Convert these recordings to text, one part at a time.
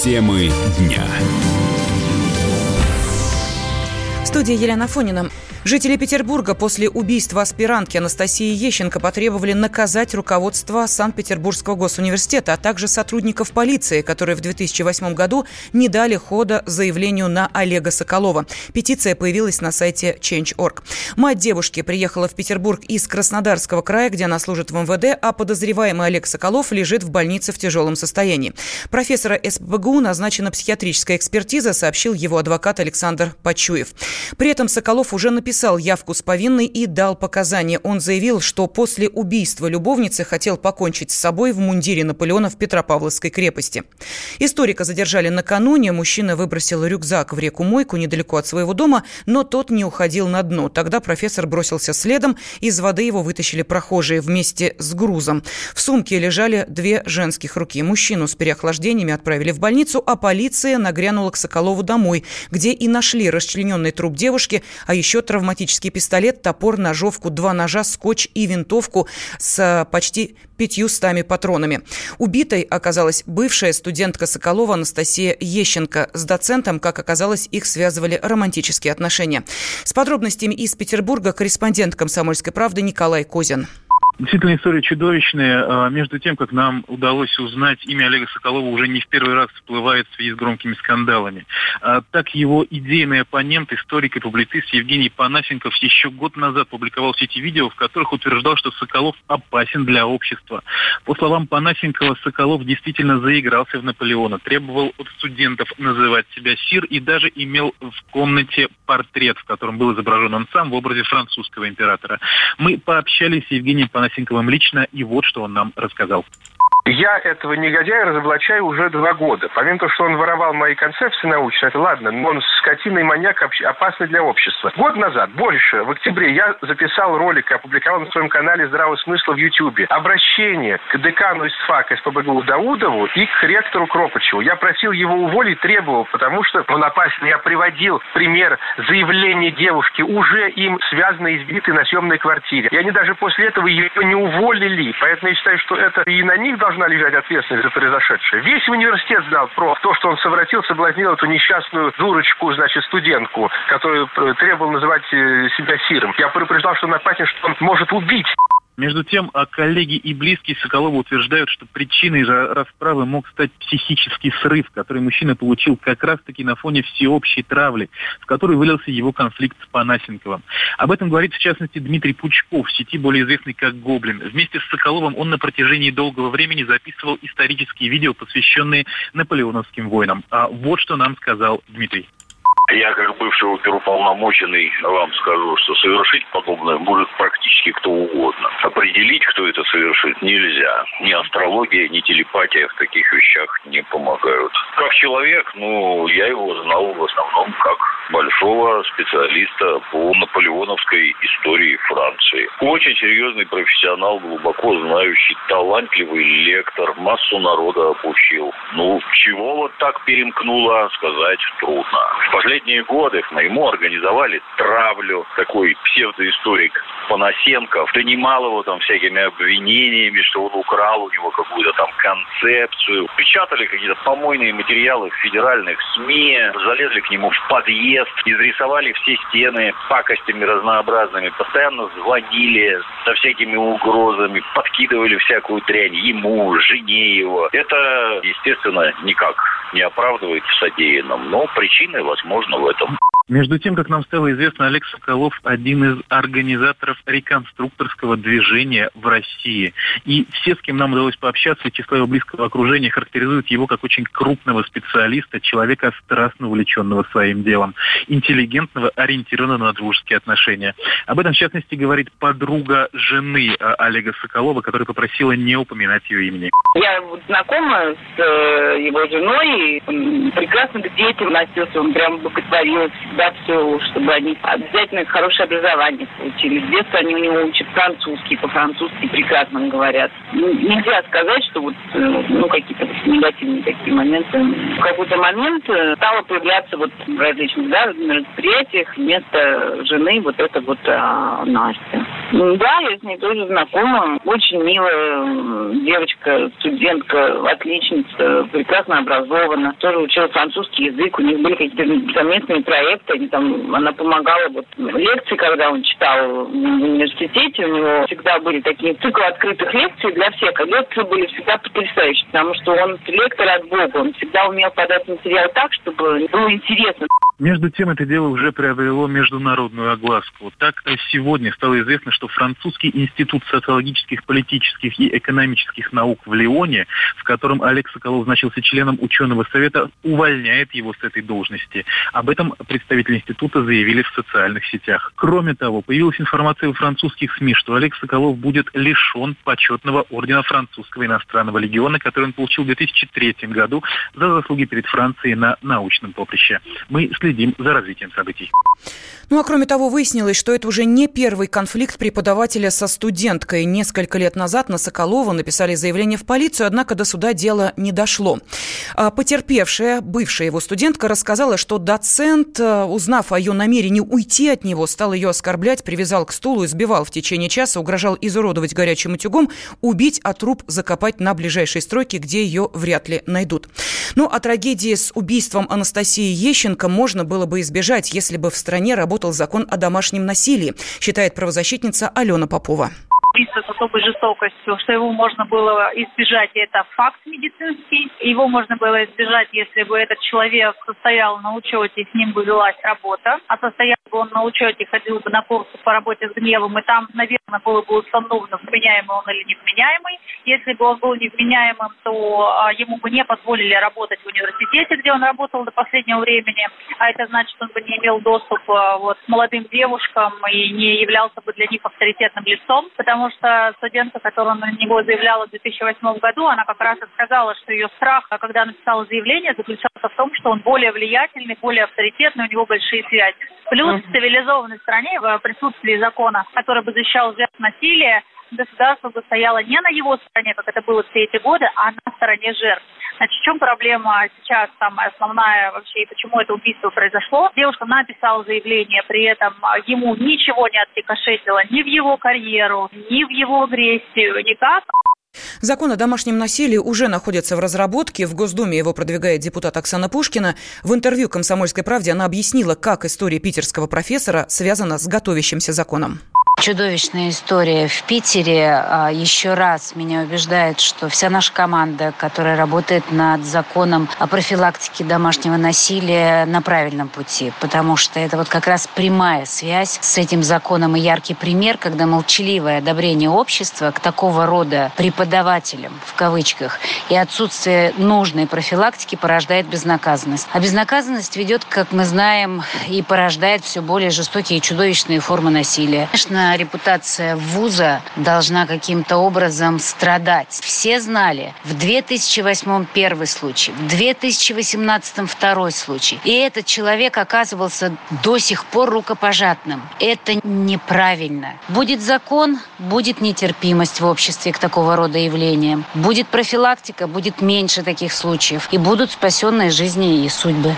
Темы дня. Студии Елена Фонина. Жители Петербурга после убийства аспирантки Анастасии Ещенко потребовали наказать руководство Санкт-Петербургского госуниверситета, а также сотрудников полиции, которые в 2008 году не дали хода заявлению на Олега Соколова. Петиция появилась на сайте Change.org. Мать девушки приехала в Петербург из Краснодарского края, где она служит в МВД, а подозреваемый Олег Соколов лежит в больнице в тяжелом состоянии. Профессора СПБГУ назначена психиатрическая экспертиза, сообщил его адвокат Александр Почуев. При этом Соколов уже написал явку с повинной и дал показания. Он заявил, что после убийства любовницы хотел покончить с собой в мундире Наполеона в Петропавловской крепости. Историка задержали накануне. Мужчина выбросил рюкзак в реку Мойку недалеко от своего дома, но тот не уходил на дно. Тогда профессор бросился следом. Из воды его вытащили прохожие вместе с грузом. В сумке лежали две женских руки. Мужчину с переохлаждениями отправили в больницу, а полиция нагрянула к Соколову домой, где и нашли расчлененный труп девушки, а еще травматический пистолет, топор, ножовку, два ножа, скотч и винтовку с э, почти пятьюстами патронами. Убитой оказалась бывшая студентка Соколова Анастасия Ещенко. С доцентом, как оказалось, их связывали романтические отношения. С подробностями из Петербурга корреспондент «Комсомольской правды» Николай Козин. Действительно, история чудовищная. А, между тем, как нам удалось узнать, имя Олега Соколова уже не в первый раз всплывает в связи с громкими скандалами. А, так его идейный оппонент, историк и публицист Евгений Панасенков еще год назад публиковал все эти видео, в которых утверждал, что Соколов опасен для общества. По словам Панасенкова, Соколов действительно заигрался в Наполеона, требовал от студентов называть себя Сир и даже имел в комнате портрет, в котором был изображен он сам в образе французского императора. Мы пообщались с Евгением Панасенковым Насенковым лично, и вот что он нам рассказал. Я этого негодяя разоблачаю уже два года. Помимо того, что он воровал мои концепции научные, это ладно, но он скотина и маньяк опасный для общества. Год назад, больше, в октябре, я записал ролик, опубликовал на своем канале «Здравого смысла» в Ютьюбе. Обращение к декану ИСТФАК СПБГУ Даудову и к ректору Кропачеву. Я просил его уволить, требовал, потому что он опасен. Я приводил пример заявления девушки, уже им связанной избитой на съемной квартире. И они даже после этого ее не уволили. Поэтому я считаю, что это и на них должно должна лежать ответственность за произошедшее. Весь университет знал про то, что он совратил, соблазнил эту несчастную дурочку, значит, студентку, которую требовал называть э, себя сиром. Я предупреждал, что он опасен, что он может убить между тем, а коллеги и близкие Соколова утверждают, что причиной расправы мог стать психический срыв, который мужчина получил как раз-таки на фоне всеобщей травли, в которой вылился его конфликт с Панасенковым. Об этом говорит, в частности, Дмитрий Пучков, в сети более известный как Гоблин. Вместе с Соколовым он на протяжении долгого времени записывал исторические видео, посвященные наполеоновским войнам. А вот что нам сказал Дмитрий. Я, как бывший оперуполномоченный, вам скажу, что совершить подобное может практически кто угодно. Совершит, нельзя. Ни астрология, ни телепатия в таких вещах не помогают. Как человек, ну, я его знал в основном как большого специалиста по наполеоновской истории Франции. Очень серьезный профессионал, глубоко знающий, талантливый лектор, массу народа обучил. Ну, чего вот так перемкнуло, сказать трудно. В последние годы мы ему организовали травлю, такой псевдоисторик Панасенков, донимал его там всякими обвинениями, что он украл у него какую-то там концепцию. Печатали какие-то помойные материалы в федеральных СМИ, залезли к нему в подъезд, изрисовали все стены пакостями разнообразными, постоянно звонили со всякими угрозами, подкидывали всякую дрянь ему, жене его. Это, естественно, никак не оправдывает в содеянном, но причины, возможно, в этом. Между тем, как нам стало известно, Олег Соколов один из организаторов реконструкторского движения в России. И все, с кем нам удалось пообщаться, числа его близкого окружения характеризуют его как очень крупного специалиста, человека страстно увлеченного своим делом, интеллигентного, ориентированного на дружеские отношения. Об этом, в частности, говорит подруга жены а, Олега Соколова, которая попросила не упоминать ее имени. Я знакома с э, его женой, и прекрасно к детям относился, он прям боготворил да, все, чтобы они обязательно хорошее образование получили. С детства они у него учат французский, по-французски прекрасно говорят. Ну, нельзя сказать, что вот, э, ну, какие-то негативные такие моменты. В какой-то момент э, стало появляться вот в различных, да, мероприятиях вместо жены вот это вот а, Настя. Да, я с ней тоже знакома. Очень милая девочка, студентка, отличница, прекрасно образована. Тоже учила французский язык. У них были какие-то совместные проекты. Они, там, она помогала вот лекции, когда он читал в университете. У него всегда были такие циклы открытых лекций для всех. А лекции были всегда потрясающие, потому что он лектор от Бога. Он всегда умел подать материал так, чтобы было интересно. Между тем, это дело уже приобрело международную огласку. Так сегодня стало известно, что французский институт социологических, политических и экономических наук в Лионе, в котором Олег Соколов значился членом ученого совета, увольняет его с этой должности. Об этом представители института заявили в социальных сетях. Кроме того, появилась информация в французских СМИ, что Олег Соколов будет лишен почетного ордена французского иностранного легиона, который он получил в 2003 году за заслуги перед Францией на научном поприще. Мы следим следим за развитием событий. Ну а кроме того, выяснилось, что это уже не первый конфликт преподавателя со студенткой. Несколько лет назад на Соколова написали заявление в полицию, однако до суда дело не дошло. А потерпевшая, бывшая его студентка, рассказала, что доцент, э, узнав о ее намерении уйти от него, стал ее оскорблять, привязал к стулу, избивал в течение часа, угрожал изуродовать горячим утюгом, убить, а труп закопать на ближайшей стройке, где ее вряд ли найдут. Ну, а трагедии с убийством Анастасии Ещенко можно было бы избежать, если бы в стране работал закон о домашнем насилии, считает правозащитница Алена Попова убийство с особой жестокостью, что его можно было избежать, это факт медицинский. Его можно было избежать, если бы этот человек состоял на учете, с ним бы велась работа, а состоял бы он на учете, ходил бы на курсы по работе с гневом, и там, наверное, было бы установлено, вменяемый он или невменяемый. Если бы он был невменяемым, то а, ему бы не позволили работать в университете, где он работал до последнего времени, а это значит, он бы не имел доступа вот, к молодым девушкам и не являлся бы для них авторитетным лицом, потому что студентка, которая на него заявляла в 2008 году, она как раз и сказала, что ее страх, а когда написала заявление, заключался в том, что он более влиятельный, более авторитетный, у него большие связи. Плюс в цивилизованной стране, в присутствии закона, который бы защищал жертв насилия, государство бы стояло не на его стороне, как это было все эти годы, а на стороне жертв. Значит, в чем проблема сейчас самая основная вообще, и почему это убийство произошло? Девушка написала заявление, при этом ему ничего не отрикошетило ни в его карьеру, ни в его агрессию, никак. Закон о домашнем насилии уже находится в разработке. В Госдуме его продвигает депутат Оксана Пушкина. В интервью «Комсомольской правде» она объяснила, как история питерского профессора связана с готовящимся законом. Чудовищная история в Питере а, еще раз меня убеждает, что вся наша команда, которая работает над законом о профилактике домашнего насилия, на правильном пути. Потому что это вот как раз прямая связь с этим законом и яркий пример, когда молчаливое одобрение общества к такого рода преподавателям, в кавычках, и отсутствие нужной профилактики порождает безнаказанность. А безнаказанность ведет, как мы знаем, и порождает все более жестокие и чудовищные формы насилия. Конечно, репутация вуза должна каким-то образом страдать. Все знали, в 2008 первый случай, в 2018 второй случай. И этот человек оказывался до сих пор рукопожатным. Это неправильно. Будет закон, будет нетерпимость в обществе к такого рода явлениям. Будет профилактика, будет меньше таких случаев. И будут спасенные жизни и судьбы.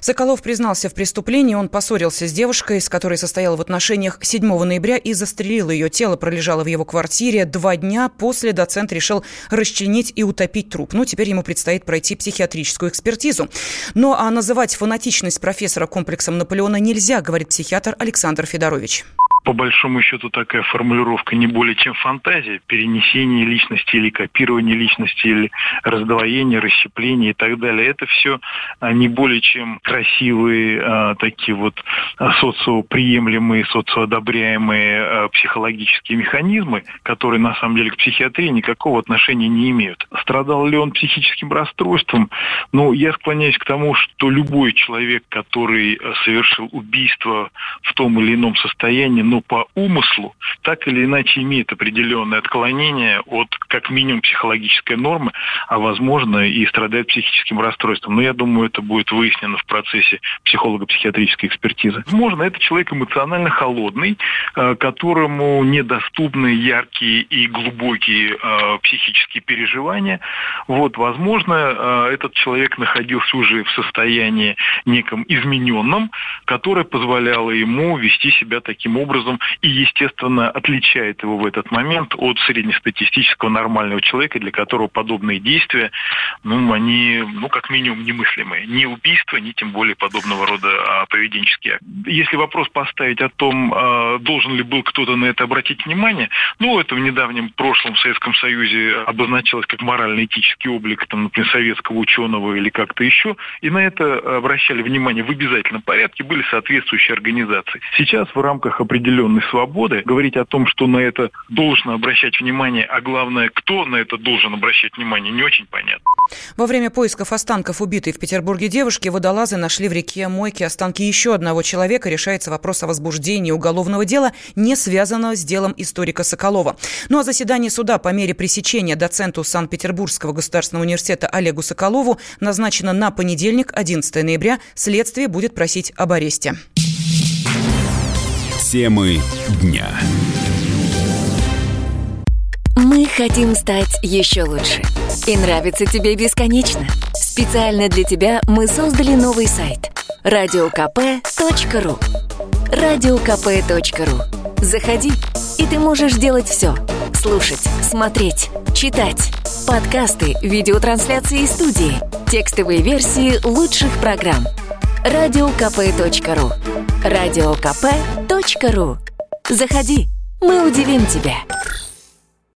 Соколов признался в преступлении. Он поссорился с девушкой, с которой состоял в отношениях 7 ноября и застрелил ее. Тело пролежало в его квартире. Два дня после доцент решил расчленить и утопить труп. Ну, теперь ему предстоит пройти психиатрическую экспертизу. Но а называть фанатичность профессора комплексом Наполеона нельзя, говорит психиатр Александр Федорович по большому счету такая формулировка не более чем фантазия, перенесение личности или копирование личности, или раздвоение, расщепление и так далее. Это все а, не более чем красивые а, такие вот а, социоприемлемые, социоодобряемые а, психологические механизмы, которые на самом деле к психиатрии никакого отношения не имеют. Страдал ли он психическим расстройством? Ну, я склоняюсь к тому, что любой человек, который совершил убийство в том или ином состоянии, ну, но по умыслу так или иначе имеет определенное отклонение от как минимум психологической нормы, а возможно и страдает психическим расстройством. Но я думаю, это будет выяснено в процессе психолого-психиатрической экспертизы. Возможно, это человек эмоционально холодный, э, которому недоступны яркие и глубокие э, психические переживания. Вот, возможно, э, этот человек находился уже в состоянии неком измененном, которое позволяло ему вести себя таким образом и, естественно, отличает его в этот момент от среднестатистического нормального человека, для которого подобные действия, ну, они, ну, как минимум, немыслимые. Ни убийство, ни тем более подобного рода а, поведенческие. Если вопрос поставить о том, а, должен ли был кто-то на это обратить внимание, ну, это в недавнем прошлом в Советском Союзе обозначалось как морально-этический облик, там, например, советского ученого или как-то еще, и на это обращали внимание в обязательном порядке, были соответствующие организации. Сейчас в рамках определенной свободы говорить о том, что на это должно обращать внимание, а главное, кто на это должен обращать внимание, не очень понятно. Во время поисков останков убитой в Петербурге девушки водолазы нашли в реке Мойки останки еще одного человека. Решается вопрос о возбуждении уголовного дела, не связанного с делом историка Соколова. Ну а заседание суда по мере пресечения доценту Санкт-Петербургского государственного университета Олегу Соколову назначено на понедельник, 11 ноября. Следствие будет просить об аресте. Темы дня. Мы хотим стать еще лучше. И нравится тебе бесконечно. Специально для тебя мы создали новый сайт – радиокп.ру радиокп.ру Заходи, и ты можешь делать все. Слушать, смотреть, читать. Подкасты, видеотрансляции студии, текстовые версии лучших программ. радиокп.ру радиокп.ру Заходи, мы удивим тебя.